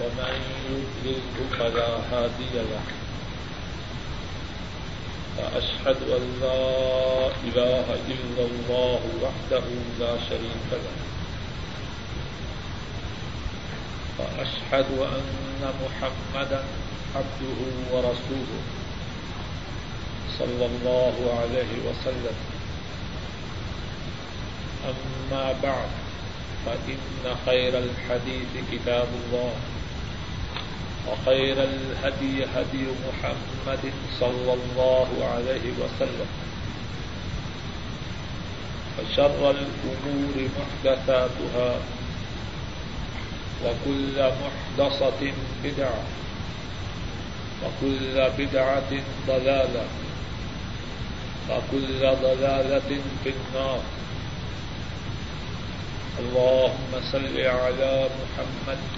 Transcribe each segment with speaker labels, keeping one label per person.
Speaker 1: ومن يضلل فلا هادي له وأشهد أن لا إله إلا الله وحده لا شريك له وأشهد أن محمدا عبده ورسوله صلى الله عليه وسلم أما بعد فإن خير الحديث كتاب الله وخير الهدي هدي محمد صلى الله عليه وسلم. وشر الأمور محدثاتها وكل محدثة بدعة وكل بدعة ضلالة وكل ضلالة في النار. اللهم صل على محمد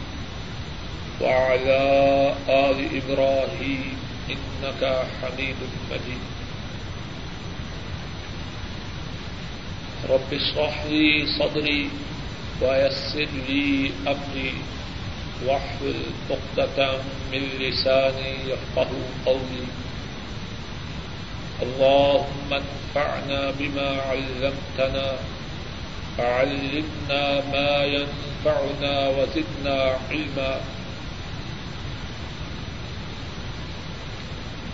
Speaker 1: وعلى آل إبراهيم إنك حميد مجيد. رب اشرح لي صدري ويسر لي أمري واحلل عقدة من لساني يفقه قولي. اللهم انفعنا بما علمتنا فعلمنا ما ينفعنا وزدنا علما.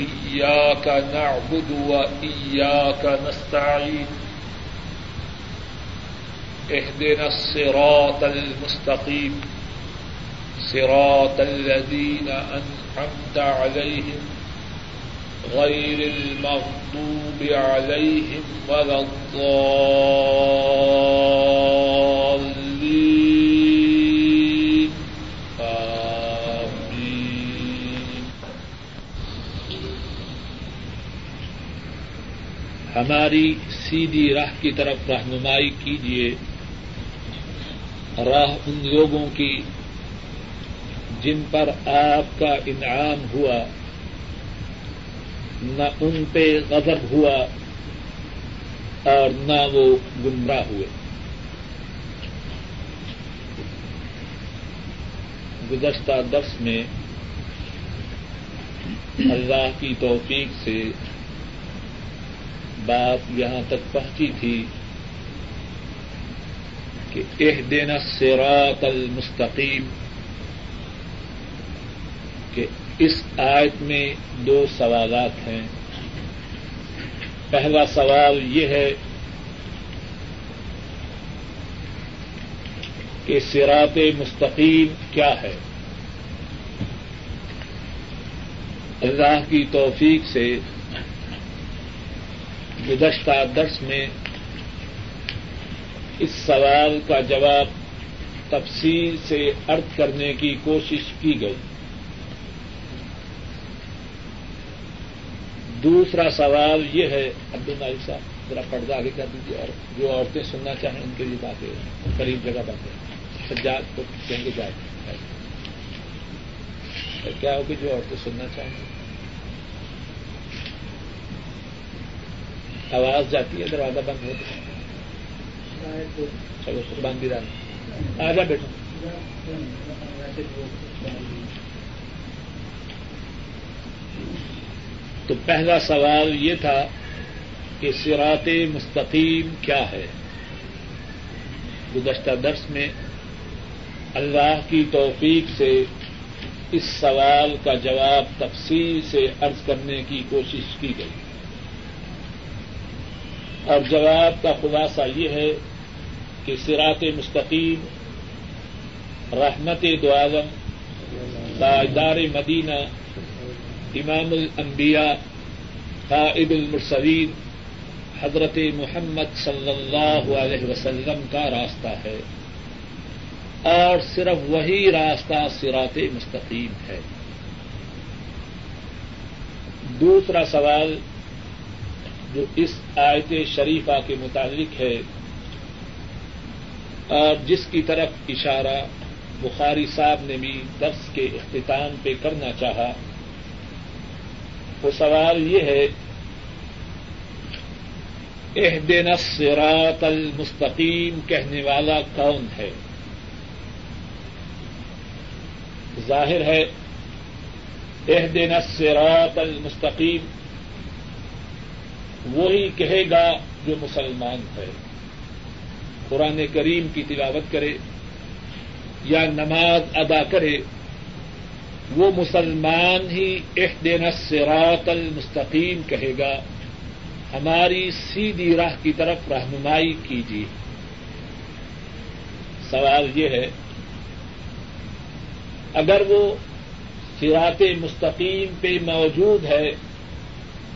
Speaker 1: إياك نعبد وإياك نستعين اهدنا الصراط المستقيم صراط الذين أنعمت عليهم غير المغضوب عليهم ولا الضالين ہماری سیدھی راہ کی طرف رہنمائی کیجیے راہ ان لوگوں کی جن پر آپ کا انعام ہوا، نہ ان پہ غضب ہوا اور نہ وہ گمراہ ہوئے۔ گزشتہ درس میں اللہ کی توفیق سے بات یہاں تک پہنچی تھی کہ اہ دینا سیرات المستقیم، کہ اس آیت میں دو سوالات ہیں۔ پہلا سوال یہ ہے کہ سرات مستقیم کیا ہے؟ اللہ کی توفیق سے گزشتہ درس میں اس سوال کا جواب تفصیل سے ارد کرنے کی کوشش کی گئی۔ دوسرا سوال یہ ہے عبد المالی صاحب، ذرا پردہ آگے کر دیجیے اور جو عورتیں سننا چاہیں ان کے لیے باتیں قریب جگہ باتیں سجاد کو کہیں گے جائے۔ کیا ہوگی جو عورتیں سننا چاہیں؟ آواز جاتی ہے، دروازہ بند ہو چلو سر بند بھی رہا آ جا بیٹھا تو پہلا سوال یہ تھا کہ سرات مستقیم کیا ہے؟ گزشتہ درس میں اللہ کی توفیق سے اس سوال کا جواب تفصیل سے عرض کرنے کی کوشش کی گئی۔ اور جواب کا خلاصہ یہ ہے کہ سرات مستقیم، رحمت دعالم تاجدار مدینہ، امام الانبیاء، قائد المرسلین، حضرت محمد صلی اللہ علیہ وسلم کا راستہ ہے۔ اور صرف وہی راستہ سرات مستقیم ہے۔ دوسرا سوال جو اس آیت شریفہ کے متعلق ہے، اور جس کی طرف اشارہ بخاری صاحب نے بھی درس کے اختتام پہ کرنا چاہا وہ سوال یہ ہے اہدن الصراط المستقیم کہنے والا کون ہے؟ ظاہر ہے اہدن الصراط المستقیم وہی کہے گا جو مسلمان ہے۔ قرآن کریم کی تلاوت کرے یا نماز ادا کرے، وہ مسلمان ہی احدین سراط المستقیم کہے گا، ہماری سیدھی راہ کی طرف رہنمائی کیجیے۔ سوال یہ ہے، اگر وہ سراط مستقیم پہ موجود ہے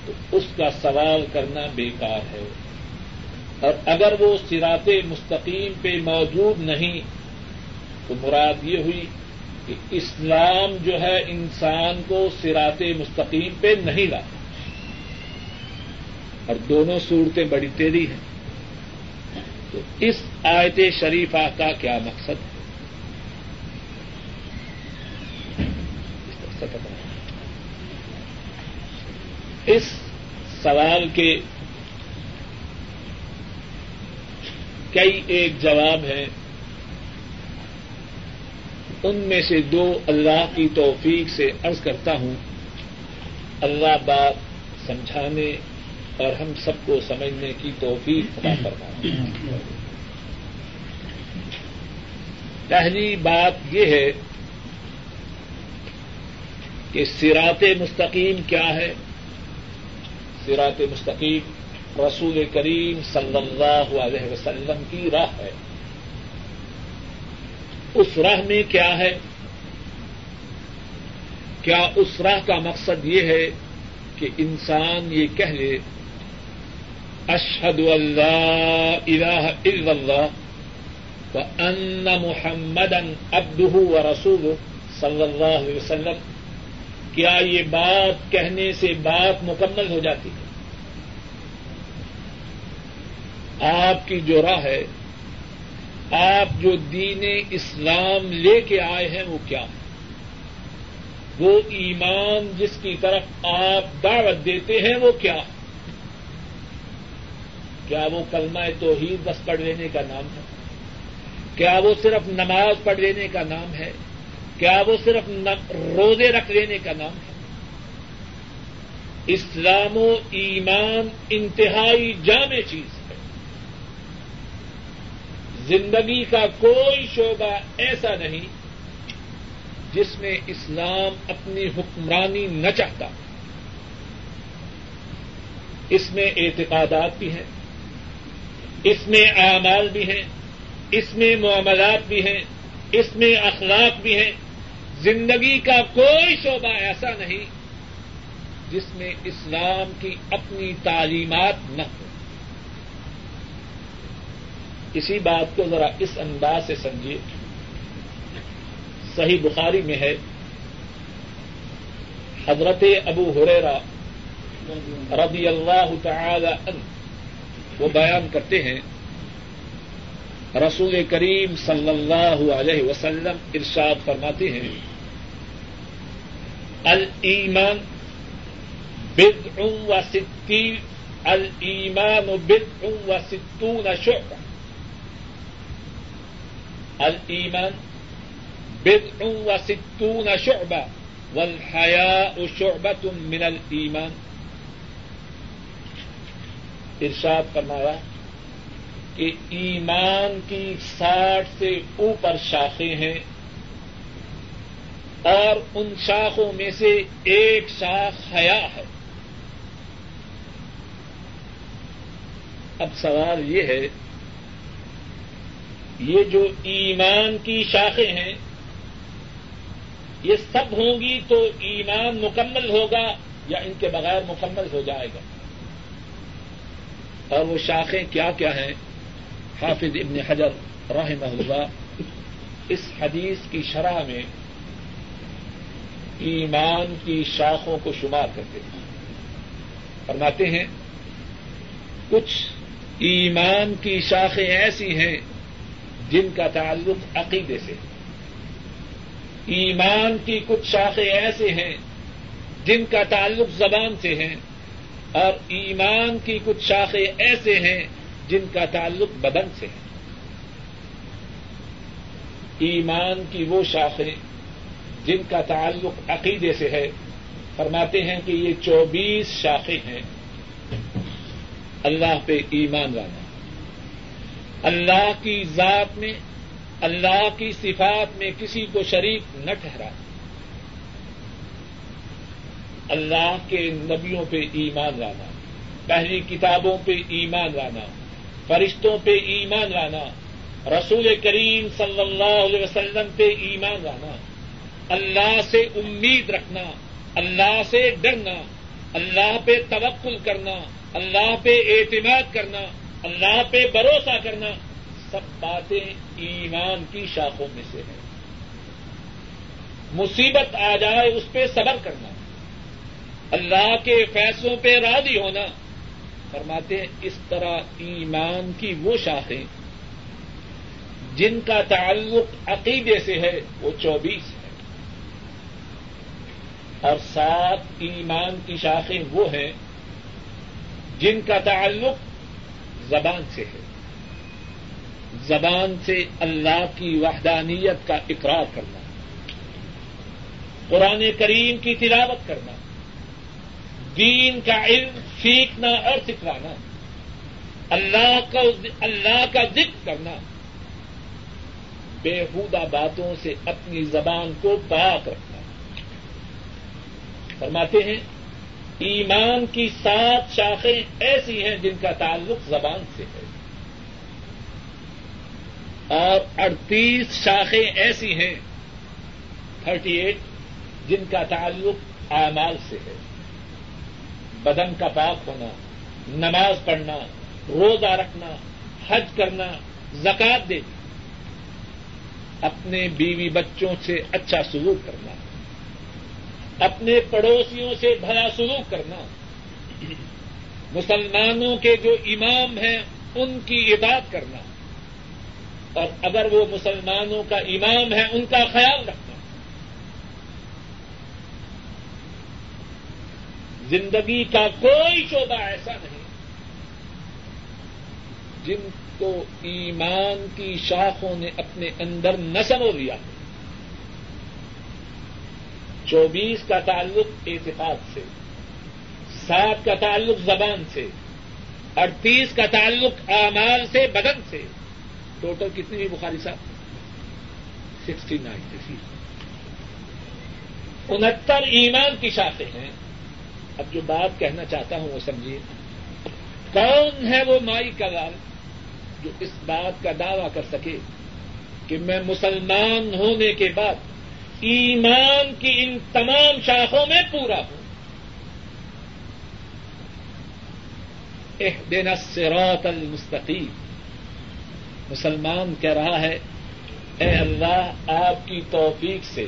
Speaker 1: تو اس کا سوال کرنا بیکار ہے۔ اور اگر وہ سرات مستقیم پہ موجود نہیں، تو مراد یہ ہوئی کہ اسلام جو ہے انسان کو سرات مستقیم پہ نہیں لا اور دونوں صورتیں بڑی تیزی ہیں۔ تو اس آیت شریفہ کا کیا مقصد ہے؟ اس سوال کے کئی ایک جواب ہیں۔ ان میں سے دو اللہ کی توفیق سے عرض کرتا ہوں۔ اللہ بات سمجھانے اور ہم سب کو سمجھنے کی توفیق ادا کرنا پہلی بات یہ ہے کہ سرات مستقیم کیا ہے؟ سرات مستقیم، رسول کریم صلی اللہ علیہ وسلم کی راہ ہے۔ اس راہ میں کیا ہے؟ کیا اس راہ کا مقصد یہ ہے کہ انسان یہ کہہ لے اشد اللہ الہ الا اللہ و ان محمد ابدہ و رسول صلی اللہ علیہ وسلم کیا یہ بات کہنے سے بات مکمل ہو جاتی ہے؟ آپ کی جو راہ ہے، آپ جو دین اسلام لے کے آئے ہیں، وہ کیا وہ ایمان جس کی طرف آپ دعوت دیتے ہیں، وہ کیا کیا وہ کلمہ توحید بس پڑھ لینے کا نام ہے؟ کیا وہ صرف نماز پڑھ لینے کا نام ہے؟ کیا وہ صرف روزے رکھ لینے کا نام ہے؟ اسلام و ایمان انتہائی جامع چیز ہے۔ زندگی کا کوئی شعبہ ایسا نہیں جس میں اسلام اپنی حکمرانی نہ چاہتا۔ اس میں اعتقادات بھی ہیں، اس میں اعمال بھی ہیں، اس میں معاملات بھی ہیں، اس میں اخلاق بھی ہیں۔ زندگی کا کوئی شعبہ ایسا نہیں جس میں اسلام کی اپنی تعلیمات نہ ہو اسی بات کو ذرا اس انداز سے سمجھیے۔ صحیح بخاری میں ہے، حضرت ابو ہریرا رضی اللہ تعالی عنہ وہ بیان کرتے ہیں رسول کریم صلی اللہ علیہ وسلم ارشاد فرماتے ہیں المان بدع و ستی المان بدع و ستون شعبہ۔ المان بدع و ستون شعبہ، والحیاء شعبة من الایمان۔ ارشاد فرمایا کہ ایمان کی ساٹھ سے اوپر شاخیں ہیں اور ان شاخوں میں سے ایک شاخ حیا ہے۔ اب سوال یہ ہے، یہ جو ایمان کی شاخیں ہیں، یہ سب ہوں گی تو ایمان مکمل ہوگا یا ان کے بغیر مکمل ہو جائے گا؟ اور وہ شاخیں کیا کیا ہیں؟ حافظ ابن حجر رحمہ اللہ، اس حدیث کی شرح میں ایمان کی شاخوں کو شمار کرتے ہیں۔ فرماتے ہیں، کچھ ایمان کی شاخیں ایسی ہیں جن کا تعلق عقیدے سے ایمان کی کچھ شاخیں ایسے ہیں جن کا تعلق زبان سے ہے، اور ایمان کی کچھ شاخیں ایسے ہیں جن کا تعلق بدن سے ہے۔ ایمان کی وہ شاخیں جن کا تعلق عقیدے سے ہے۔ فرماتے ہیں کہ یہ چوبیس شاخیں ہیں۔ اللہ پہ ایمان لانا۔ اللہ کی ذات میں، اللہ کی صفات میں کسی کو شریک نہ ٹھہرا۔ اللہ کے نبیوں پہ ایمان لانا۔ پہلی کتابوں پہ ایمان لانا۔ فرشتوں پہ ایمان لانا، رسول کریم صلی اللہ علیہ وسلم پہ ایمان لانا، اللہ سے امید رکھنا، اللہ سے ڈرنا، اللہ پہ توقل کرنا، اللہ پہ اعتماد کرنا، اللہ پہ بھروسہ کرنا، سب باتیں ایمان کی شاخوں میں سے ہیں۔ مصیبت آ جائے اس پہ صبر کرنا، اللہ کے فیصلوں پہ راضی ہونا فرماتے ہیں، اس طرح ایمان کی وہ شاخیں، جن کا تعلق عقیدے سے ہے، وہ چوبیس ہے اور سات ایمان کی شاخیں وہ ہیں، جن کا تعلق زبان سے ہے۔ زبان سے اللہ کی وحدانیت کا اقرار کرنا، قرآن کریم کی تلاوت کرنا، دین کا علم سیکھنا اور سکھلانا اللہ کا اللہ کا ذکر کرنا۔ بےحودہ باتوں سے اپنی زبان کو پاک رکھنا۔ فرماتے ہیں، ایمان کی سات شاخیں ایسی ہیں جن کا تعلق زبان سے ہے۔ اور اڑتیس شاخیں ایسی ہیں، تھرٹی ایٹ، جن کا تعلق اعمال سے ہے۔ بدن کا پاک ہونا، نماز پڑھنا، روزہ رکھنا، حج کرنا، زکات دینا، اپنے بیوی بچوں سے اچھا سلوک کرنا، اپنے پڑوسیوں سے بھلا سلوک کرنا۔ مسلمانوں کے جو امام ہیں، ان کی عبادت کرنا۔ اور اگر وہ مسلمانوں کا امام ہے ان کا خیال رکھنا۔ زندگی کا کوئی شعبہ ایسا نہیں جن کو ایمان کی شاخوں نے اپنے اندر نہ سمو لیا چوبیس کا تعلق اعتقاد سے، سات کا تعلق زبان سے، اڑتیس کا تعلق اعمال سے، بدن سے۔ ٹوٹل کتنی ہوئی بخاری صاحب؟ Sixty nine. انہتر ایمان کی شاخیں ہیں۔ اب جو بات کہنا چاہتا ہوں وہ سمجھیے۔ کون ہے وہ مائی کا لال جو اس بات کا دعوی کر سکے کہ میں مسلمان ہونے کے بعد ایمان کی ان تمام شاخوں میں پورا ہوں؟ دن سراط المستقیم۔ مسلمان کہہ رہا ہے، اے اللہ، آپ کی توفیق سے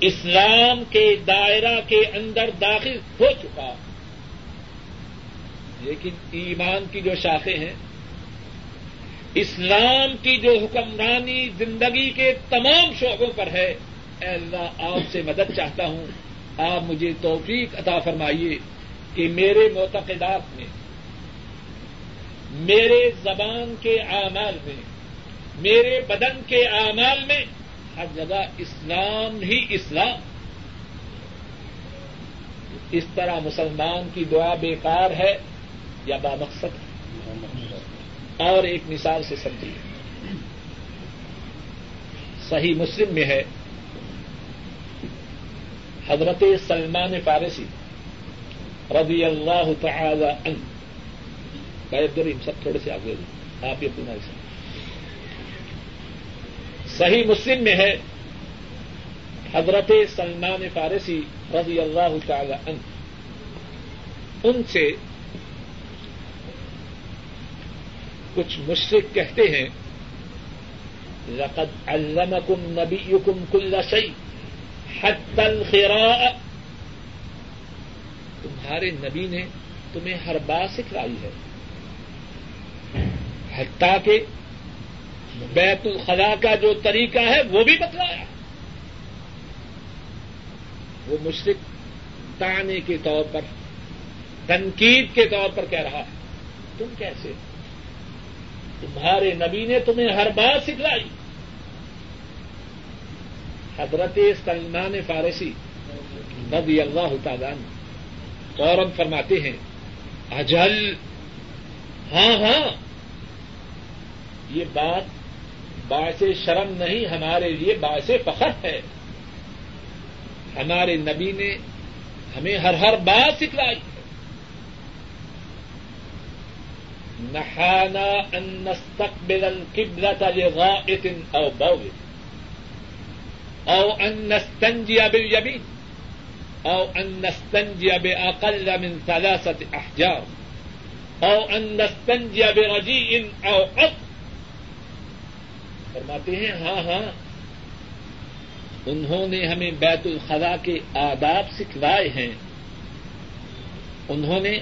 Speaker 1: اسلام کے دائرہ کے اندر داخل ہو چکا۔ لیکن ایمان کی جو شاخیں ہیں، اسلام کی جو حکمرانی زندگی کے تمام شعبوں پر ہے، اے اللہ، آپ سے مدد چاہتا ہوں۔ آپ مجھے توفیق عطا فرمائیے کہ میرے معتقدات میں، میرے زبان کے اعمال میں، میرے بدن کے اعمال میں ہر جگہ اسلام ہی اسلام۔ اس طرح مسلمان کی دعا بیکار ہے یا بامقصد ہے۔ اور ایک مثال سے سمجھیے۔ صحیح مسلم میں ہے۔ حضرت سلمان فارسی رضی اللہ تعالی عنہ۔ ان سب تھوڑے سے آگے آپ یہ پورا صحیح مسلم میں ہے۔ حضرت سلمان فارسی رضی اللہ تعالی عنہ۔ ان سے کچھ مشرق کہتے ہیں، لقد علمکم نبیکم کل شیء حتی الخراء تمہارے نبی نے تمہیں ہر بات سکھلائی ہے۔ حتیٰ کہ بیت الخلا کا جو طریقہ ہے، وہ بھی بتلایا۔ وہ مشرق تانے کے طور پر، تنقید کے طور پر کہہ رہا ہے۔ تم کیسے؟ تمہارے نبی نے تمہیں ہر بات سکھلائی۔ حضرت سلمان فارسی نبی اللہ تعالیٰ فوراً فرماتے ہیں، اجل ہاں ہاں یہ بات باعث شرم نہیں ہمارے لیے، باعث فخر ہے۔ ہمارے نبی نے ہمیں ہر ہر بات سکھلائی۔ ہے نہانا ان نستقبل القبلة لغائط او بول او ان نستنجي باليمين او ان نستنجي باقل من ثلاثة احجار او ان نستنجي برجيء او عط فرماتے ہیں ہاں ہاں۔ انہوں نے ہمیں بیت الخلا کے آداب سکھلائے ہیں۔ انہوں نے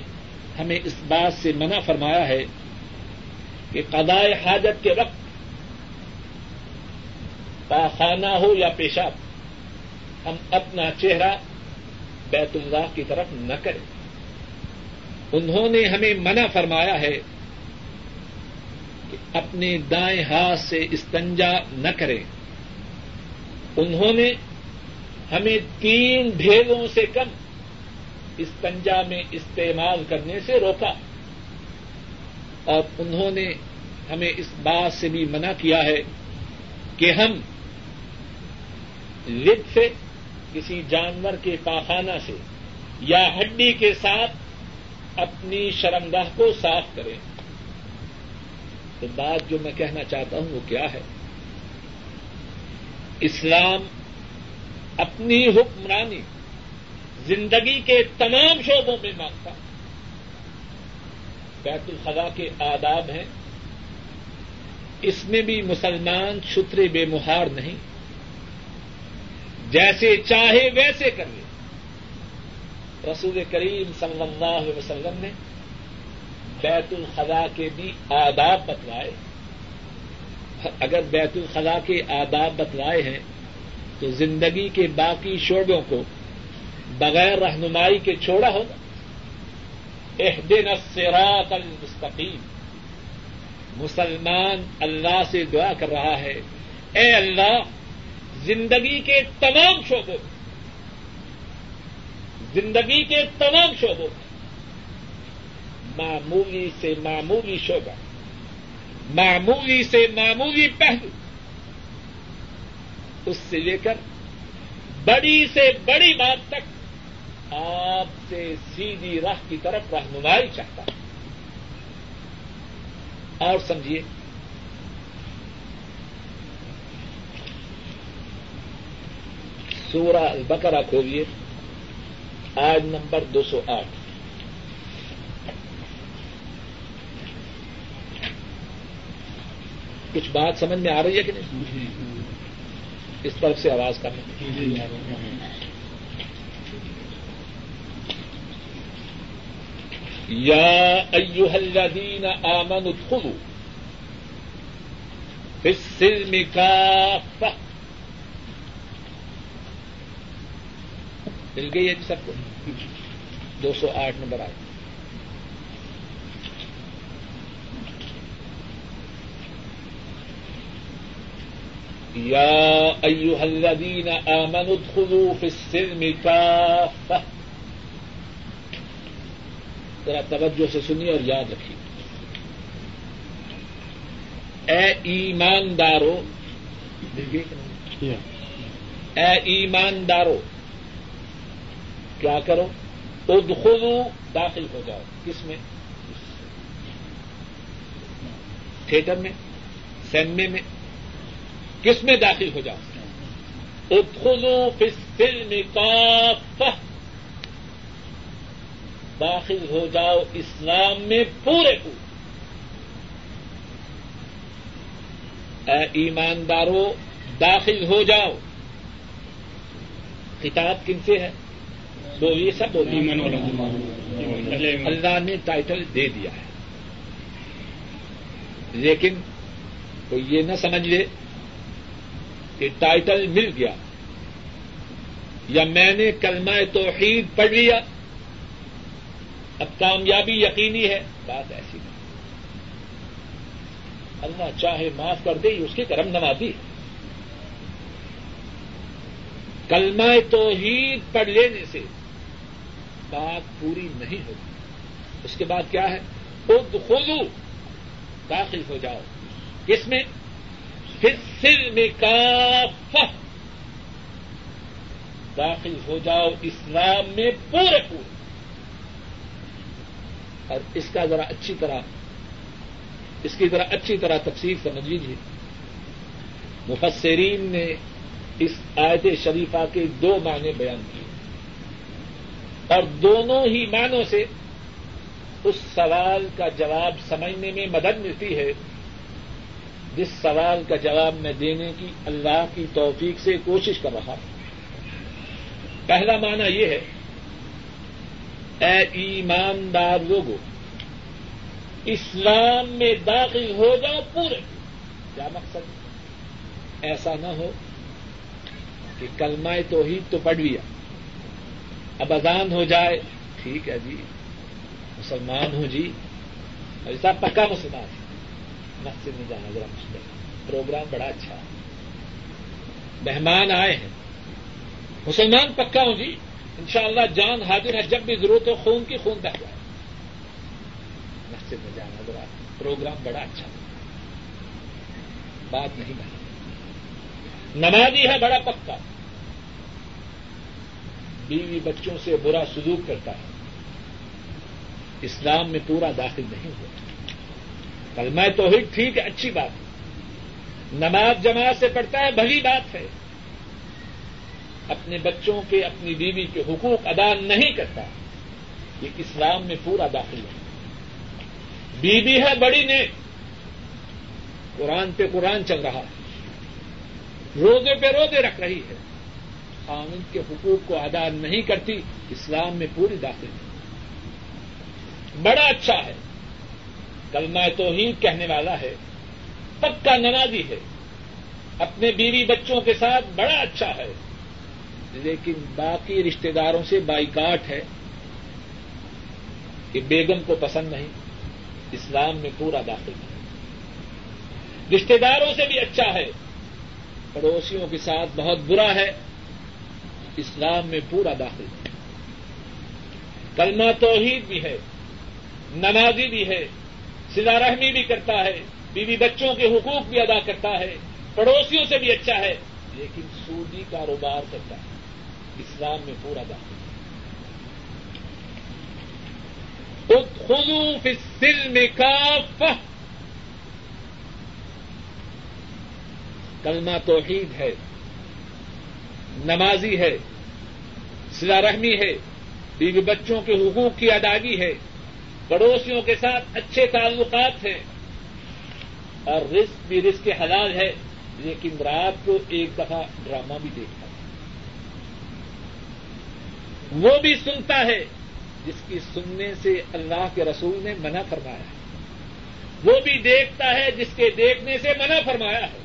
Speaker 1: ہمیں اس بات سے منع فرمایا ہے کہ قدائے حاجت کے وقت پاخانہ ہو یا پیشاب، ہم اپنا چہرہ بیت اللہ کی طرف نہ کریں۔ انہوں نے ہمیں منع فرمایا ہے اپنے دائیں ہاتھ سے استنجا نہ کریں انہوں نے ہمیں تین ڈھیلوں سے کم استنجا میں استعمال کرنے سے روکا۔ اور انہوں نے ہمیں اس بات سے بھی منع کیا ہے کہ ہم لپ سے کسی جانور کے پاخانہ سے یا ہڈی کے ساتھ اپنی شرمگاہ کو صاف کریں۔ تو بات جو میں کہنا چاہتا ہوں وہ کیا ہے؟ اسلام اپنی حکمرانی زندگی کے تمام شعبوں میں مانگتا بیت الخلا کے آداب ہیں۔ اس میں بھی مسلمان چھترے بے مہار نہیں۔ جیسے چاہے ویسے کر لے رسول کریم صلی اللہ علیہ وسلم نے بیت الخلا کے بھی آداب بتلائے۔ اگر بیت الخلا کے آداب بتلائے ہیں، تو زندگی کے باقی شعبوں کو بغیر رہنمائی کے چھوڑا ہوگا۔ دن الصراط المستقیم۔ مسلمان اللہ سے دعا کر رہا ہے، اے اللہ، زندگی کے تمام شعبوں۔ زندگی کے تمام شعبوں۔ معمولی سے معمولی شعبہ، معمولی سے معمولی پہلو۔ اس سے لے کر بڑی سے بڑی بات تک آپ سے سیدھی راہ کی طرف رہنمائی چاہتا ہے اور سمجھیے، سورہ البقرہ کھولیے آج نمبر دو سو آٹھ۔ کچھ بات سمجھ میں آ رہی ہے کہ نہیں؟ اس طرف سے آواز کرنے یا ایوہ الذین آمنوا ادخلوا فی السلم کافہ۔ مل گئی ہے سب کو؟ دو سو آٹھ نمبر آئے یا ایوہ الذین آمنوا ادخلوا فی السلم کافہ ذرا توجہ سے سنیے اور یاد رکھیے. اے ایماندارو اے ایماندارو کیا کرو؟ ادخلو داخل ہو جاؤ. کس میں؟ تھیٹر میں سینمے میں کس میں داخل ہو جاؤ ادخلو فی الفلم کافہ۔ داخل ہو جاؤ اسلام میں پورے پورے اے ایمانداروں داخل ہو جاؤ۔ کتاب کن سے ہے؟ بولیے سب بولیے۔ اللہ نے ٹائٹل دے دیا ہے۔ لیکن کوئی یہ نہ سمجھ لے کہ ٹائٹل مل گیا یا میں نے کلمہ توحید پڑھ لیا، اب کامیابی یقینی ہے؟ بات ایسی نہیں۔ اللہ چاہے معاف کر دے اس کی کرم نوازی ہے۔ کلمہ توحید پڑھ لینے سے بات پوری نہیں ہوتی۔ اس کے بعد کیا ہے؟ خود خودو داخل ہو جاؤ۔ کس میں پھر سر میں کافہ۔ داخل ہو جاؤ اسلام میں پورے پورے۔ اور اس کا ذرا اچھی طرح، اس کی ذرا اچھی طرح تفصیل سمجھ لیجیے مفسرین نے اس آیت شریفہ کے دو معنی بیان کیے۔ اور دونوں ہی معنوں سے اس سوال کا جواب سمجھنے میں مدد ملتی ہے۔ جس سوال کا جواب میں دینے کی اللہ کی توفیق سے کوشش کر رہا ہوں۔ پہلا معنی یہ ہے، اے ایماندار لوگوں اسلام میں داخل ہو جاؤ پورے۔ کیا مقصد؟ ایسا نہ ہو کہ کلمہ توحید تو پڑھ لیا، اب اذان ہو جائے۔ ٹھیک ہے جی مسلمان ہوں جی ایسا پکا مسلمان۔ ہے مسجد میں جانا ذرا مشکل۔ پروگرام بڑا اچھا ہے۔ مہمان آئے ہیں۔ مسلمان پکا ہوں جی۔ ان شاء اللہ جان حاضر ہے، جب بھی ضرورت ہو، خون کی خون بہ جائے۔ مسجد میں جانا ذرا پروگرام بڑا اچھا بات نہیں بنی۔ نمازی ہے، بڑا پکا۔ بیوی بچوں سے برا سلوک کرتا ہے۔ اسلام میں پورا داخل نہیں ہوتا کل میں تو ہی ٹھیک ہے، اچھی بات ہے۔ نماز جماعت سے پڑھتا ہے، بھلی بات ہے۔ اپنے بچوں کے، اپنی بیوی کے حقوق ادا نہیں کرتا۔ یہ اسلام میں پورا داخل ہے۔ بیوی ہے، بڑی نے قرآن پہ قرآن چل رہا ہے۔ روزے پہ روزے رکھ رہی ہے۔ خامن کے حقوق کو ادا نہیں کرتی، اسلام میں پوری داخل ہے۔ بڑا اچھا ہے۔ کلمہ توحید کہنے والا ہے پکا نمازی ہے۔ اپنے بیوی بچوں کے ساتھ بڑا اچھا ہے۔ لیکن باقی رشتے داروں سے بائیکاٹ ہے کہ بیگم کو پسند نہیں، اسلام میں پورا داخل ہے۔ رشتے داروں سے بھی اچھا ہے، پڑوسیوں کے ساتھ بہت برا ہے، اسلام میں پورا داخل ہے۔ کلمہ توحید بھی ہے، نمازی بھی ہے۔ سلا رحمی بھی کرتا ہے، بیوی بچوں کے حقوق بھی ادا کرتا ہے، پڑوسیوں سے بھی اچھا ہے، لیکن سودی کاروبار کرتا ہے۔ اسلام میں پورا داخل خلوف سل میں کا کلمہ توحید ہے، نمازی ہے سلا رحمی ہے، بیوی بچوں کے حقوق کی ادائیگی ہے۔ پڑوسیوں کے ساتھ اچھے تعلقات ہیں۔ اور رزق بھی رزق حلال ہے، لیکن رات کو ایک دفعہ ڈرامہ بھی دیکھتا ہے۔ وہ بھی سنتا ہے، جس کی سننے سے اللہ کے رسول نے منع فرمایا ہے۔ وہ بھی دیکھتا ہے، جس کے دیکھنے سے منع فرمایا ہے۔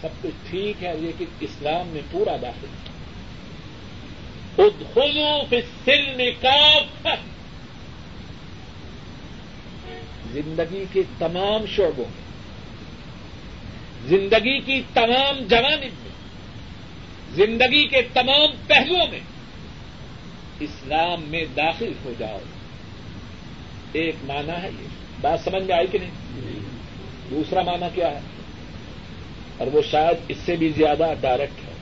Speaker 1: سب کچھ ٹھیک ہے، لیکن اسلام میں پورا داخل۔ ہے فی السلم کافت زندگی کے تمام شعبوں میں، زندگی کی تمام جوانب میں، زندگی کے تمام پہلوؤں میں اسلام میں داخل ہو جاؤ۔ ایک معنی ہے یہ۔ بات سمجھ میں آئی کہ نہیں؟ دوسرا معنی کیا ہے؟ اور وہ شاید اس سے بھی زیادہ ڈائریکٹ ہے۔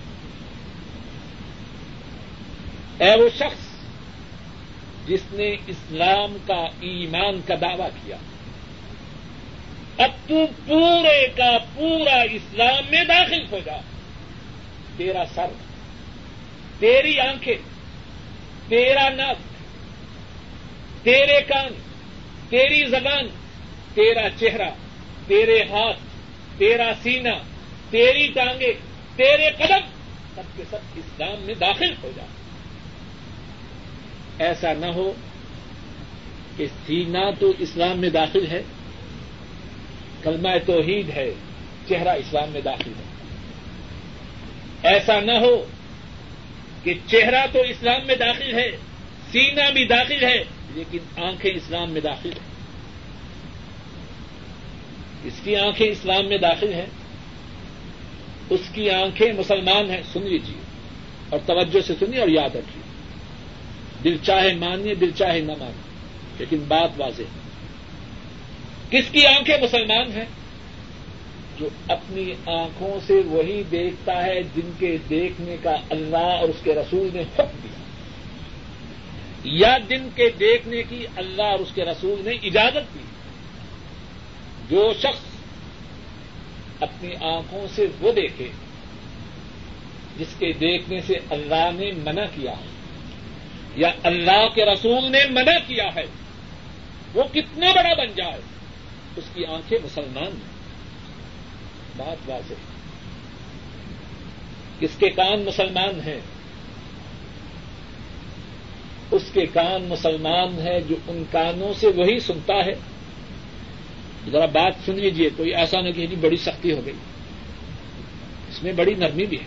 Speaker 1: اے وہ شخص جس نے اسلام کا ایمان کا دعوی کیا اب تو پورے کا پورا اسلام میں داخل ہو جا۔ تیرا سر، تیری آنکھیں، تیرا ناک، تیرے کان، تیری زبان، تیرا چہرہ، تیرے ہاتھ، تیرا سینہ، تیری ٹانگیں، تیرے قدم سب کے سب اسلام میں داخل ہو جا۔ ایسا نہ ہو کہ سینہ تو اسلام میں داخل ہے۔ کلمہ توحید ہے، چہرہ اسلام میں داخل ہے۔ ایسا نہ ہو کہ چہرہ تو اسلام میں داخل ہے، سینہ بھی داخل ہے، لیکن آنکھیں اسلام میں داخل ہیں۔ اس کی آنکھیں اسلام میں داخل ہیں، اس کی آنکھیں مسلمان ہیں۔ سن لیجیے اور توجہ سے سنیے اور یاد رکھیے۔ دل چاہے مانیے، دل چاہے نہ مانیے، لیکن بات واضح ہے۔ کس کی آنکھیں مسلمان ہیں؟ جو اپنی آنکھوں سے وہی دیکھتا ہے جن کے دیکھنے کا اللہ اور اس کے رسول نے حکم دیا۔ یا جن کے دیکھنے کی اللہ اور اس کے رسول نے اجازت دی۔ جو شخص اپنی آنکھوں سے وہ دیکھے جس کے دیکھنے سے اللہ نے منع کیا ہے یا اللہ کے رسول نے منع کیا ہے، وہ کتنا بڑا بن جائے۔ اس کی آنکھیں مسلمان ہیں۔ بات واضح۔ کس کے کان مسلمان ہیں؟ اس کے کان مسلمان ہے جو ان کانوں سے وہی سنتا ہے۔ ذرا بات سن لیجیے کوئی ایسا نہ کہ بڑی سختی ہو گئی۔ اس میں بڑی نرمی بھی ہے۔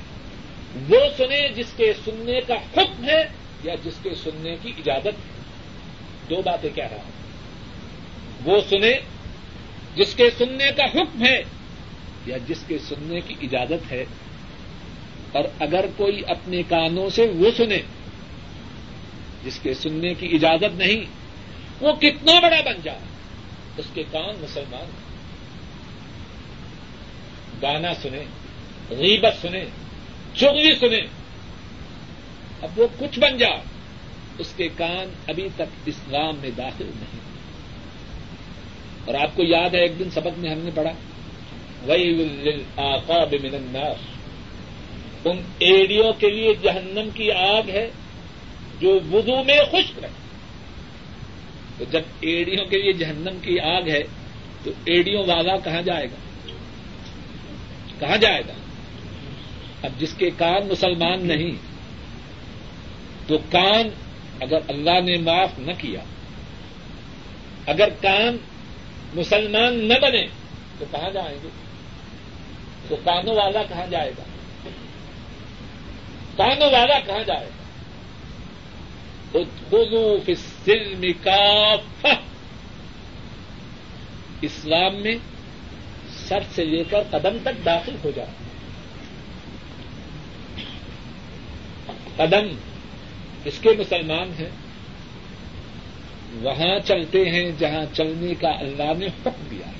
Speaker 1: وہ سنے جس کے سننے کا حکم ہے یا جس کے سننے کی اجازت ہے۔ دو باتیں کہہ رہا ہوں۔ وہ سنے جس کے سننے کا حکم ہے یا جس کے سننے کی اجازت ہے۔ اور اگر کوئی اپنے کانوں سے وہ سنے جس کے سننے کی اجازت نہیں، وہ کتنا بڑا بن جائے۔ اس کے کان مسلمان گانا سنے غیبت سنے چگلی سنے اب وہ کچھ بن جا اس کے کان ابھی تک اسلام میں داخل نہیں۔ اور آپ کو یاد ہے ایک دن سبق میں ہم نے پڑھا وہی آقاب من النار۔ ان ایڈیوں کے لیے جہنم کی آگ ہے، جو وضو میں خشک رہے تو جب ایڈیوں کے لیے جہنم کی آگ ہے، تو ایڈیوں والا کہاں جائے گا؟ کہاں جائے گا؟ اب جس کے کان مسلمان نہیں، تو کان اگر اللہ نے معاف نہ کیا، اگر کان مسلمان نہ بنے تو کہاں جائیں گے؟ تو کانوں والا کہاں جائے گا؟ کانوں والا کہاں جائے گا؟ فی السلم کافہ۔ اسلام میں سر سے لے کر قدم تک داخل ہو جائے۔ قدم اس کے مسلمان ہیں۔ وہاں چلتے ہیں جہاں چلنے کا اللہ نے حکم دیا ہے۔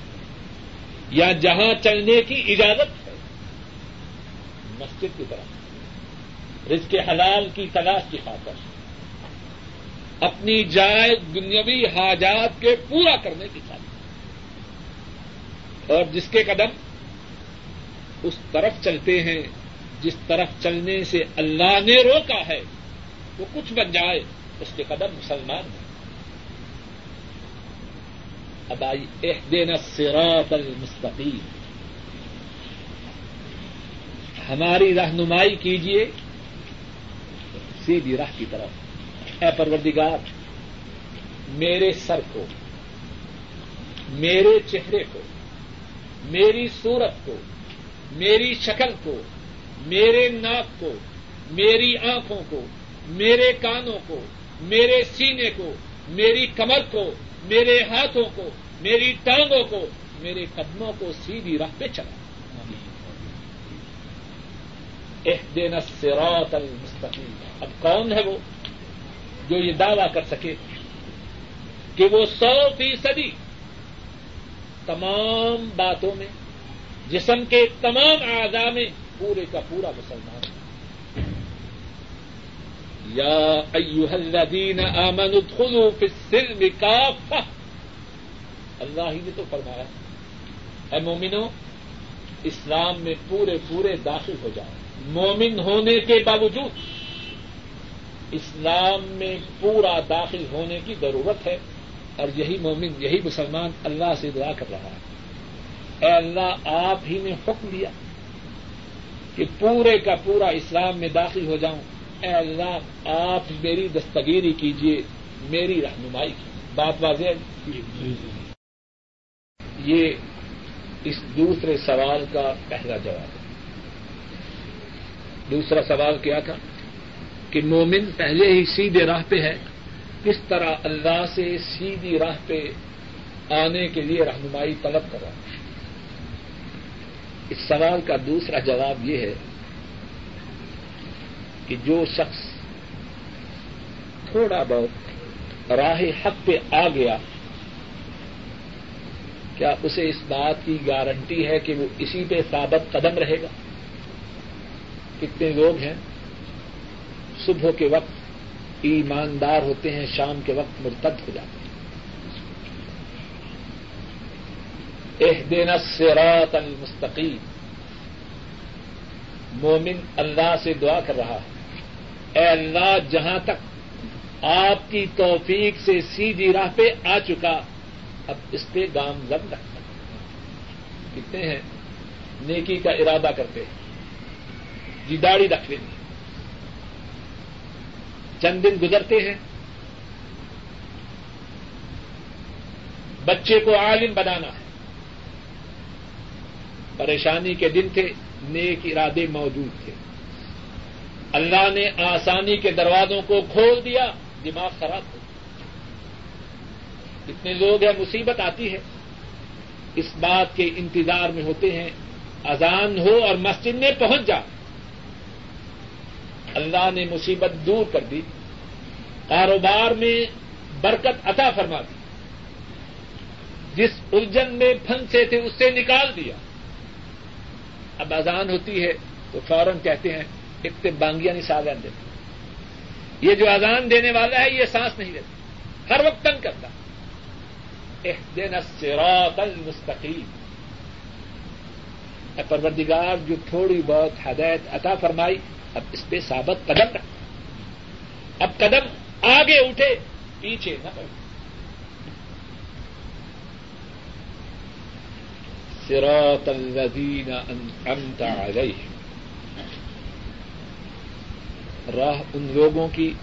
Speaker 1: یا جہاں چلنے کی اجازت ہے۔ مسجد کی طرف۔ رزق حلال کی تلاش کی خاطر۔ اپنی جائز دنیاوی حاجات کے پورا کرنے کی خاطر۔ اور جس کے قدم اس طرف چلتے ہیں، جس طرف چلنے سے اللہ نے روکا ہے، وہ کچھ بن جائے، اس کے قدم مسلمان ہیں۔ اب آئی اہدین سراط المستقیم ہماری رہنمائی کیجیے سیدھی راہ کی طرف. اے پروردگار، میرے سر کو، میرے چہرے کو، میری صورت کو، میری شکل کو، میرے ناک کو، میری آنکھوں کو، میرے کانوں کو، میرے سینے کو، میری کمر کو میرے ہاتھوں کو، میری ٹانگوں کو، میرے قدموں کو سیدھی راہ پہ چلا۔ اہدین سراط المستقیم۔ اب کون ہے وہ جو یہ دعوی کر سکے کہ وہ سو فیصدی تمام باتوں میں، جسم کے تمام اعضاء میں پورے کا پورا مسلمان ہے یا ایوہ الذین آمنوا ادخلوا فی السلم کافہ اللہ ہی نے تو فرمایا اے مومنو، اسلام میں پورے پورے داخل ہو جاؤ۔ مومن ہونے کے باوجود اسلام میں پورا داخل ہونے کی ضرورت ہے۔ اور یہی مومن، یہی مسلمان اللہ سے دعا کر رہا ہے۔ اے اللہ، آپ ہی نے حکم دیا کہ پورے کا پورا اسلام میں داخل ہو جاؤں۔ اے اللہ، آپ میری دستگیری کیجیے میری رہنمائی کی بات واضح جی، جی، جی۔ یہ اس دوسرے سوال کا پہلا جواب ہے۔ دوسرا سوال کیا تھا؟ کہ مومن پہلے ہی سیدھے راہ پہ ہے، کس طرح اللہ سے سیدھی راہ پہ آنے کے لیے رہنمائی طلب کر رہا اس سوال کا دوسرا جواب یہ ہے کہ جو شخص تھوڑا بہت راہ حق پہ آ گیا، کیا اسے اس بات کی گارنٹی ہے کہ وہ اسی پہ ثابت قدم رہے گا؟ کتنے لوگ ہیں صبح کے وقت ایماندار ہوتے ہیں، شام کے وقت مرتد ہو جاتے ہیں۔ اہدین الصراط المستقیم۔ مومن اللہ سے دعا کر رہا ہے۔ اے اللہ، جہاں تک آپ کی توفیق سے سیدھی راہ پہ آ چکا، اب اس پہ گام لگ رکھتا۔ کتنے ہیں؟ نیکی کا ارادہ کرتے ہیں۔ جی داڑھی رکھ لیں۔ چند دن گزرتے ہیں۔ بچے کو عالم بنانا ہے۔ پریشانی کے دن تھے، نیک ارادے موجود تھے۔ اللہ نے آسانی کے دروازوں کو کھول دیا، دماغ خراب ہو اتنے لوگ ہیں، مصیبت آتی ہے۔ اس بات کے انتظار میں ہوتے ہیں، اذان ہو اور مسجد میں پہنچ جا۔ اللہ نے مصیبت دور کر دی۔ کاروبار میں برکت عطا فرما دی۔ جس الجھن میں پھنسے تھے، اس سے نکال دیا۔ اب اذان ہوتی ہے تو فوراً کہتے ہیں ایک تو بانگیا نہیں یعنی سالن دیتے یہ جو اذان دینے والا ہے، یہ سانس نہیں دیتا۔ ہر وقت تنگ کرتا۔ اہدن الصراط المستقیم۔ اے پروردگار، جو تھوڑی بہت ہدایت عطا فرمائی، اب اس پہ ثابت قدم رکھ۔ اب قدم آگے اٹھے، پیچھے نہ پڑے۔ صراط الذین انعمت علیہم۔ راہ ان لوگوں کی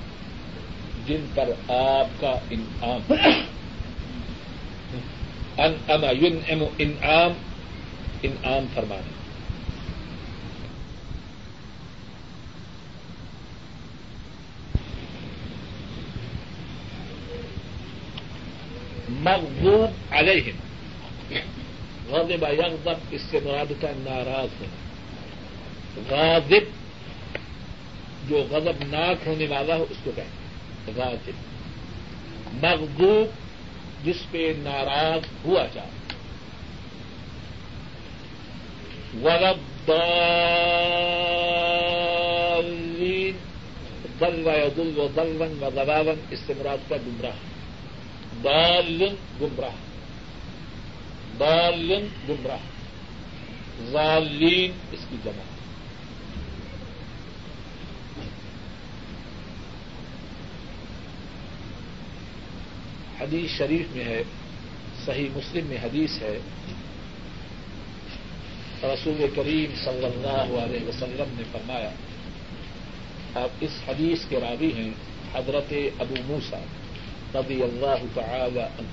Speaker 1: جن پر آپ کا انعام انعم ینعم انعام انعام فرمانے۔ مغضوب علیہم۔ غاضب یغضب، اس سے مراد کا ناراض ہونا۔ غاضب جو غضب ناک ہونے والا ہو، اس کو کہتے ہیں غاضب مغضوب، جس پہ ناراض ہوا جائے۔ ورب دل و دل و دلون و دلاون اس سے مراد کا گمراہ۔ دالن گمراہ۔ دالن گمراہ۔ ظالین اس کی جمع۔ حدیث شریف میں ہے، صحیح مسلم میں حدیث ہے۔ رسول کریم صلی اللہ علیہ وسلم نے فرمایا، آپ اس حدیث کے راوی ہیں، حضرت ابو موسا رضی اللہ تعالی عنہ۔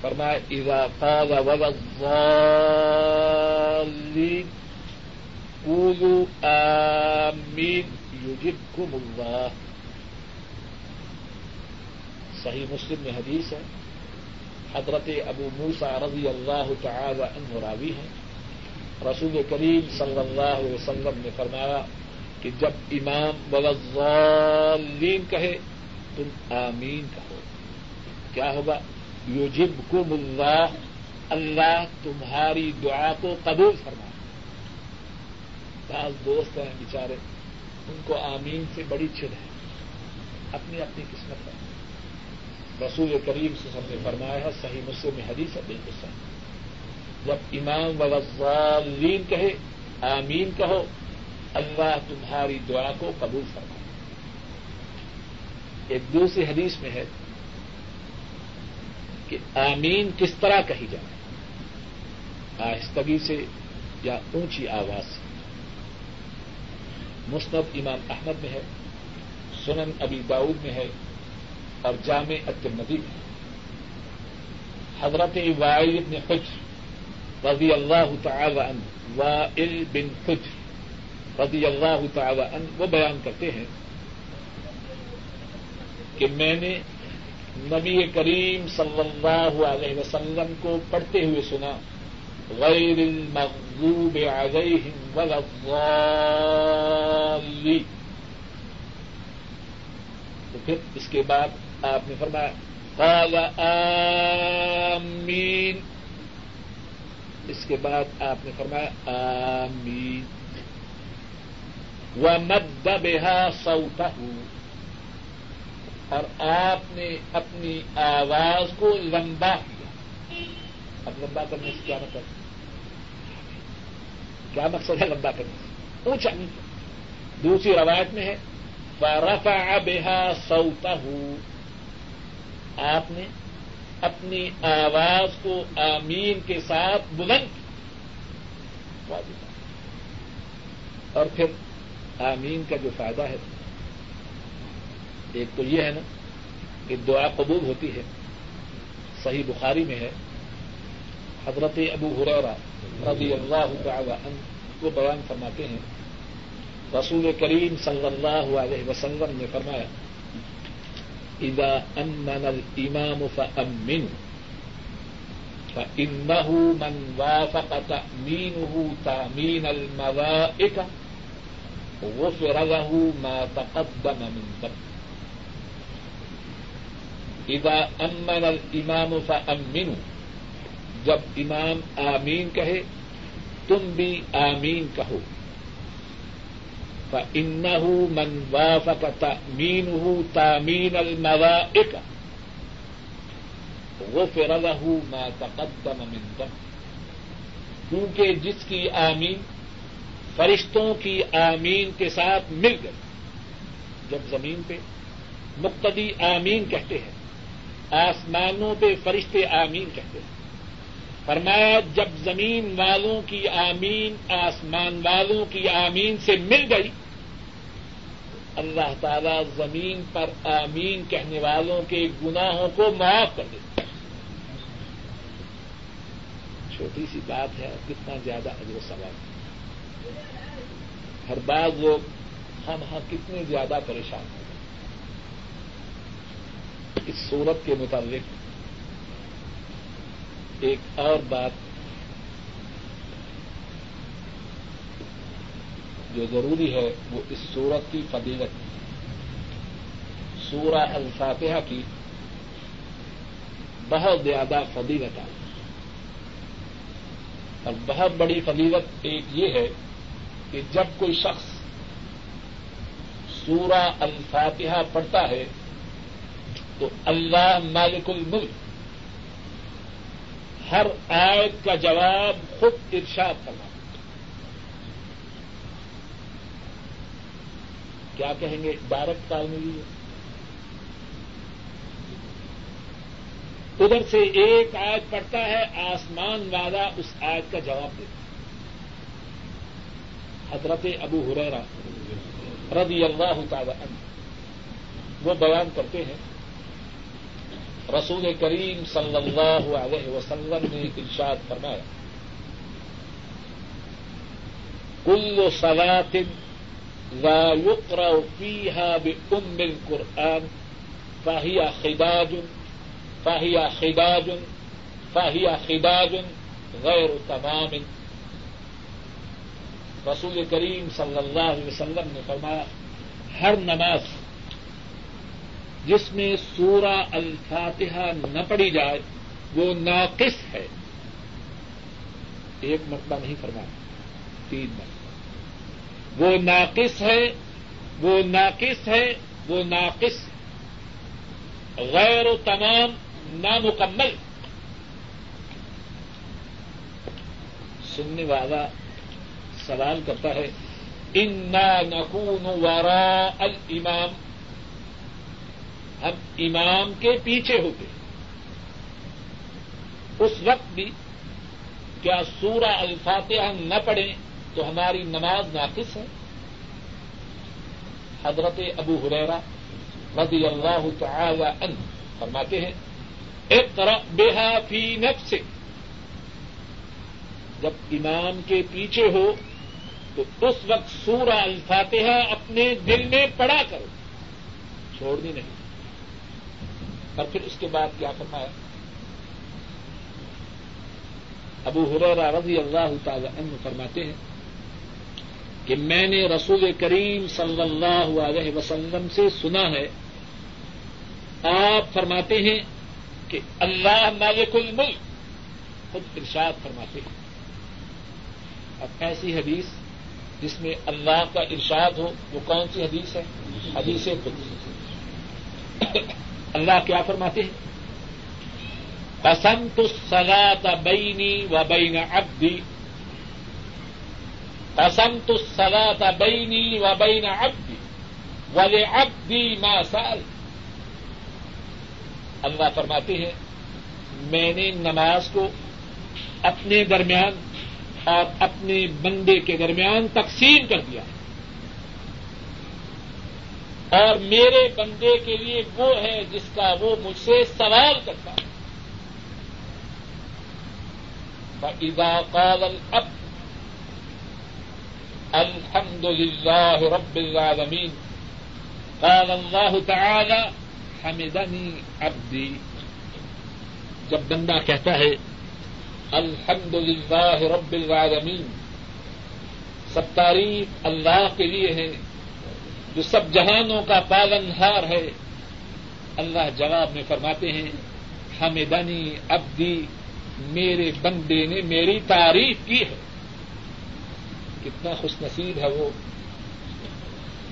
Speaker 1: فرمایا، اذا قال والضالين قولوا آمين يجبكم الله صحیح مسلم میں حدیث ہے۔ حضرت ابو موسا رضی اللہ تعالی عنہ راوی ہے رسول کریم صلی اللہ علیہ وسلم نے فرمایا کہ جب امام بغلین کہے، تم آمین کہو۔ کیا ہوگا؟ یو جب کو اللہ اللہ تمہاری دعا کو قبول فرما بعض دوست ہیں بیچارے، ان کو آمین سے بڑی چڑ ہے۔ اپنی اپنی قسمت ہے۔ رسول کریم سے سب نے فرمایا ہے، صحیح مسلم میں حدیث ہے، بالکل صحیح۔ جب امام وغیرین کہے، آمین کہو، اللہ تمہاری دعا کو قبول فرمائے۔ ایک دوسری حدیث میں ہے کہ آمین کس طرح کہی جائے۔ آہستگی سے یا اونچی آواز سے۔ مستب امام احمد میں ہے، سنن ابی داؤد میں ہے اور جامع الترمذی۔ میں حضرت وائل بن حجر رضی اللہ تعالی عنہ، وائل بن حجر رضی اللہ تعالی عنہ، وہ بیان کرتے ہیں کہ میں نے نبی کریم صلی اللہ علیہ وسلم کو پڑھتے ہوئے سنا، غیر المغضوب علیہم ولا الضالین۔ تو پھر اس کے بعد آپ نے فرمایا، قال آمین۔ اس کے بعد آپ نے فرمایا، آمین۔ ومد بها صوته۔ اور آپ نے اپنی آواز کو لمبا کیا۔ اب لمبا کرنے سے کیا مطلب؟ کیا مقصد ہے لمبا کرنے سے؟ اونچا۔ دوسری روایت میں ہے، فرفع بها صوته۔ آپ نے اپنی آواز کو آمین کے ساتھ بلند اور پھر آمین کا جو فائدہ ہے، ایک تو یہ ہے نا کہ دعا قبول ہوتی ہے، صحیح بخاری میں ہے۔ حضرت ابو حریرہ رضی اللہ تعالی عنہ وہ بیان فرماتے ہیں، رسول کریم صلی اللہ علیہ وسلم نے فرمایا اذا امن الامام فامن فانه من وافق تامينه تامين الملائكه غفر له ما تقدم من ذنب. اذا امن الامام فامنوا جب امام آمین کہے، تم بھی آمین کہو. فإنه من وافق تأمينه تأمين الملائكة غفر له ما تقدم من ذنب کیونکہ جس کی آمین فرشتوں کی آمین کے ساتھ مل گئی۔ جب زمین پہ مقتدی آمین کہتے ہیں، آسمانوں پہ فرشتے آمین کہتے ہیں۔ فرمایا، جب زمین والوں کی آمین آسمان والوں کی آمین سے مل گئی اللہ تعالی زمین پر آمین کہنے والوں کے گناہوں کو معاف کر دیتا چھوٹی سی بات ہے، کتنا زیادہ اجر و سوال ہر بار لوگ ہم ہاں کتنے زیادہ پریشان ہیں۔ اس صورت کے متعلق ایک اور بات جو ضروری ہے وہ اس سورت کی فضیلت سورہ الفاتحہ کی بہت زیادہ فضیلت ہے۔ اور بہت بڑی فضیلت ایک یہ ہے کہ جب کوئی شخص سورہ الفاتحہ پڑھتا ہے تو اللہ مالک الملک ہر آیت کا جواب خود ارشاد کرنا کیا کہیں گے؟ ڈائریکٹ کال ملی ہے۔ ادھر سے ایک آیت پڑتا ہے، آسمان والا اس آیت کا جواب دیتا حضرت ابو ہریرا رضی اللہ تعالی عنہ وہ بیان کرتے ہیں، رسول کریم صلی اللہ علیہ وسلم نے ارشاد فرمایا، کل صلاة لا يقرأ فيها بأم القرآن، فهي خداج فهي خداج فهي خداج غیر تمام. رسول کریم صلی اللہ علیہ وسلم نے فرمایا، ہر نماز جس میں سورہ الفاتحہ نہ پڑی جائے، وہ ناقص ہے۔ ایک مرتبہ نہیں فرمایا، تین مرتبہ۔ وہ ناقص ہے، وہ ناقص ہے، وہ ناقص۔ غیر و تمام، نامکمل۔ سننے والا سوال کرتا ہے، انا نقون وارا الامام ہم امام کے پیچھے ہوتے اس وقت بھی کیا سورہ الفاتحہ نہ پڑھیں تو ہماری نماز ناقص ہے۔ حضرت ابو حریرا رضی اللہ تعالی عنہ فرماتے ہیں اقرا بها فی نفسک۔ جب امام کے پیچھے ہو، تو اس وقت سورہ الفاتحہ اپنے دل میں پڑا کرو۔ چھوڑنی نہیں۔ اور پھر اس کے بعد کیا فرمایا؟ ابو حریرا رضی اللہ تعالی عنہ فرماتے ہیں کہ میں نے رسول کریم صلی اللہ علیہ وسلم سے سنا ہے، آپ فرماتے ہیں کہ اللہ مالک الملک، خود ارشاد فرماتے ہیں۔ اب ایسی حدیث جس میں اللہ کا ارشاد ہو، وہ کون سی حدیث ہے؟ حدیث خود اللہ کیا فرماتے ہیں؟ پسند سلا بینی و بین ابدی پسند سلا بینی و بین ابدی ولے ابدی ما سال اللہ فرماتے ہیں میں نے نماز کو اپنے درمیان اور اپنے بندے کے درمیان تقسیم کر دیا۔ اور میرے بندے کے لیے وہ ہے جس کا وہ مجھ سے سوال کرتا۔ ہے قال الاب الحمد للہ رب العالمین قال اللہ تعالی حمدنی عبدی جب بندہ کہتا ہے، الحمد للہ رب العالمین سب تعریف اللہ کے لیے ہے، جو سب جہانوں کا پالن ہار ہے۔ اللہ جواب میں فرماتے ہیں، حمدنی ابدی میرے بندے نے میری تعریف کی ہے۔ کتنا خوش نصیب ہے وہ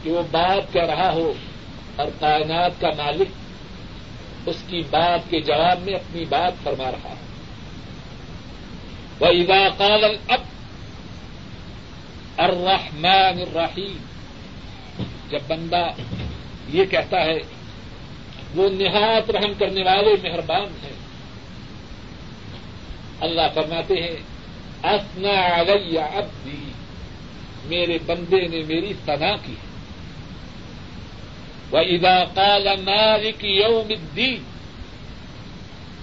Speaker 1: کہ وہ بات کہہ رہا ہو اور کائنات کا مالک اس کی بات کے جواب میں اپنی بات فرما رہا ہے۔ وہ ادا قال اب الرحمن الرحیم جب بندہ یہ کہتا ہے، وہ نہایت رحم کرنے والے مہربان ہیں۔ اللہ فرماتے ہیں اسنا علیہ عبدی میرے بندے نے میری سنا کی وہ ادا قال مالک یوم الدین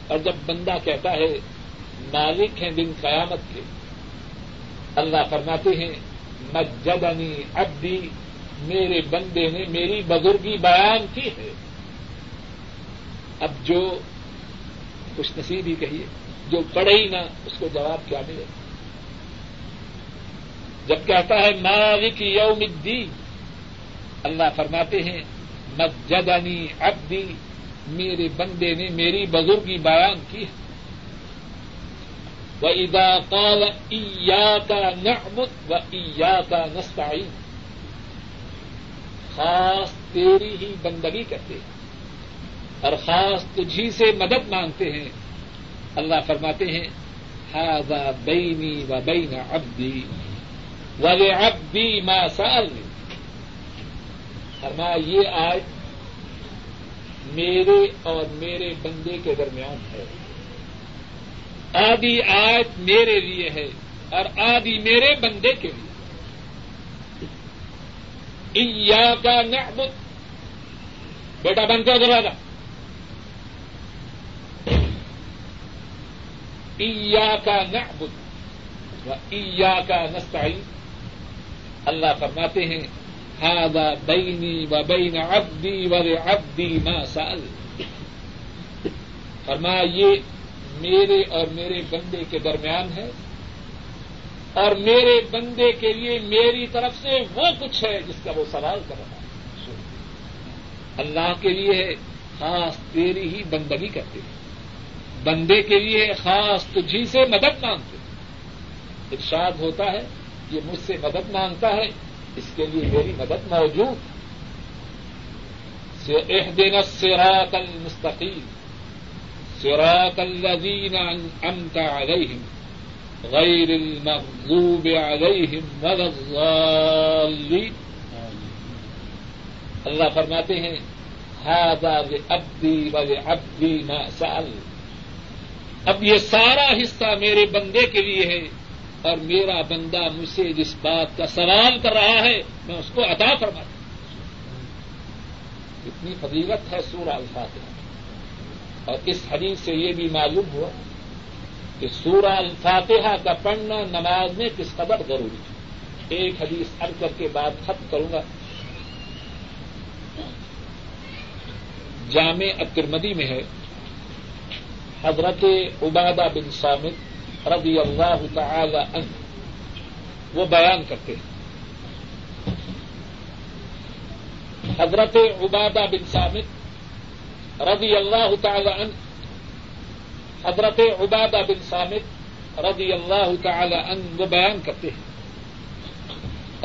Speaker 1: اور جب بندہ کہتا ہے، مالک ہیں دن قیامت کے، اللہ فرماتے ہیں مجدنی عبدی میرے بندے نے میری بزرگی بیان کی ہے۔ اب جو خوش نصیب ہی کہیے، جو پڑھے ہی نہ، اس کو جواب کیا ملے؟ جب کہتا ہے مالک یوم الدین، اللہ فرماتے ہیں، مجدنی عبدی، میرے بندے نے میری بزرگی بیان کی ہے۔ ادا قال ایا کا نعبد و ایا کا نستعین خاص تیری ہی بندگی کرتے ہیں، اور خاص تجھی سے مدد مانگتے ہیں۔ اللہ فرماتے ہیں ہاضا بینی و بین ابدی وے ابدی ما سال فرما یہ آج میرے اور میرے بندے کے درمیان ہے۔ آدھی آیت میرے لیے ہے اور آدھی میرے بندے کے لیے۔ ایا کا نعبد۔ بیٹا بنتا دروازہ۔ ایا کا نعبد و ایا کا نستعین۔ اللہ فرماتے ہیں ہاضا بینی و بین ابدی و ابدی ما سال فرما، یہ میرے اور میرے بندے کے درمیان ہے اور میرے بندے کے لیے میری طرف سے وہ کچھ ہے جس کا وہ سوال کر رہا ہے۔ اللہ کے لیے خاص تیری ہی بندگی کرتے ہیں۔ بندے کے لیے خاص تجھی سے مدد مانگتے ارشاد ہوتا ہے یہ مجھ سے مدد مانگتا ہے، اس کے لیے میری مدد موجود۔ اهدنا الصراط المستقيم صراط الذين أنعمت عليهم غير المغضوب عليهم ولا الضالين اللہ فرماتے ہیں هذا لعبدي ولعبدي ما سأل۔ اب یہ سارا حصہ میرے بندے کے لیے ہے۔ اور میرا بندہ مجھ سے جس بات کا سوال کر رہا ہے، میں اس کو عطا فرماتا ہوں۔ اتنی فضیلت ہے سورہ الفاتحہ۔ اور اس حدیث سے یہ بھی معلوم ہوا کہ سورہ الفاتحہ کا پڑھنا نماز میں کس قدر ضروری ہے۔ ایک حدیث ارد کر کے بعد ختم کروں گا۔ جامع الترمدی میں ہے، حضرت عبادہ بن سامد رضی اللہ تعالی عنہ، وہ بیان کرتے ہیں۔ حضرت عبادہ بن سامد رضی اللہ تعالی عنہ، حضرت عبادہ بن سامد رضی اللہ تعالی عنہ، وہ بیان کرتے ہیں۔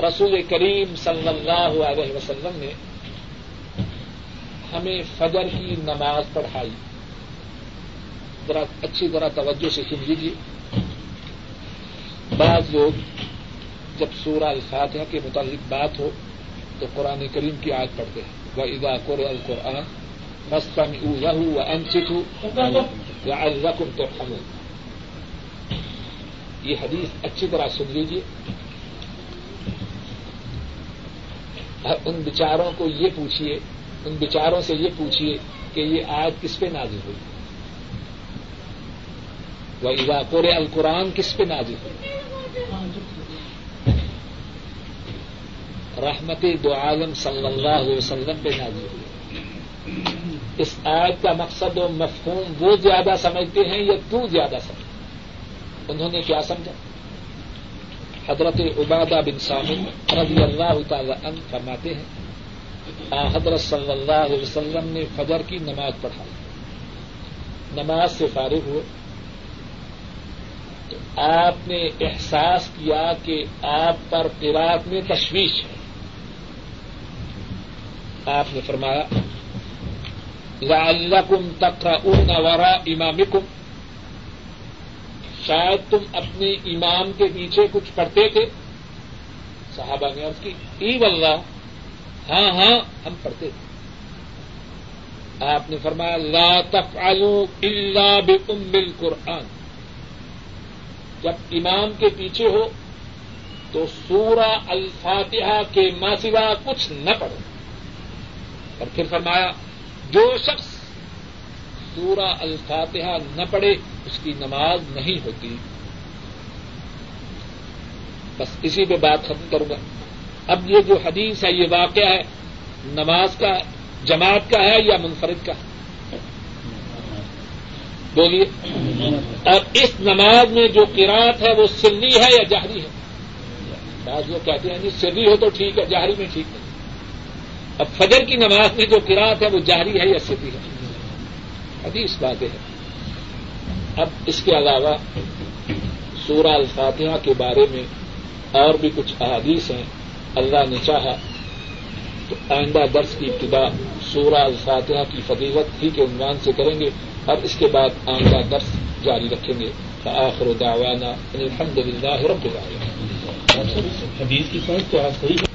Speaker 1: رسول کریم صلی اللہ علیہ وسلم نے ہمیں فجر کی نماز پڑھائی۔ ذرا اچھی طرح توجہ سے سن لیجیے بعض لوگ جب سورہ الفاتحہ کے متعلق بات ہو تو قرآن کریم کی آج پڑھتے ہیں۔ وہ ادا قر القرآن مستم او انچت یا الرقم تو یہ حدیث اچھی طرح سن لیجیے ان بچاروں کو یہ پوچھیے ان بچاروں سے یہ پوچھیے کہ یہ آج کس پہ نازل ہوئی؟ وہ ادا قر القرآن کس پہ نازل ہوئی رحمت دو عالم صلی اللہ علیہ وسلم پہ نازل ہوئی اس آیت کا مقصد و مفہوم وہ زیادہ سمجھتے ہیں یا تو زیادہ سمجھ انہوں نے کیا سمجھا؟ حضرت عبادہ بن سامد رضی اللہ تعالی عنہ فرماتے ہیں، آ حضرت صلی اللہ علیہ وسلم نے فجر کی نماز پڑھائی نماز سے فارغ ہوئے۔ آپ نے احساس کیا کہ آپ پر قرات میں تشویش ہے۔ آپ نے فرمایا، لعلکم تقرؤون وراء امامکم۔ شاید تم اپنے امام کے پیچھے کچھ پڑھتے تھے۔ صحابہ نے عرض کی، ای واللہ ہاں ہاں ہم پڑھتے تھے۔ آپ نے فرمایا، لا تفعلوا الا بام القرآن جب امام کے پیچھے ہو تو سورہ الفاتحہ کے ماسوا کچھ نہ پڑھو۔ اور پھر فرمایا، جو شخص سورہ الفاتحہ نہ پڑھے، اس کی نماز نہیں ہوتی۔ بس اسی پہ بات ختم کروں گا۔ اب یہ جو حدیث ہے، یہ واقعہ ہے، نماز کا جماعت کا ہے یا منفرد کا ہے؟ بولیے۔ اور اس نماز میں جو قرات ہے وہ سلی ہے یا جہری ہے؟ بعض لوگ کہتے ہیں جی سلی ہو تو ٹھیک ہے، جہری میں ٹھیک ہے اب فجر کی نماز میں جو قرآت ہے وہ جاری ہے یا سدھی ہے؟ حدیث باتیں ہے۔ اب اس کے علاوہ سورہ الفاتحہ کے بارے میں اور بھی کچھ احادیث ہیں۔ اللہ نے چاہا تو آئندہ درس کی ابتدا سورہ الفاتحہ کی فضیلت ہی کے عنوان سے کریں گے اور اس کے بعد آئندہ درس جاری رکھیں گے۔ آخر دعوانا الحمد للہ رب العالمین۔
Speaker 2: حدیث کی سمجھ تو آپ صحیح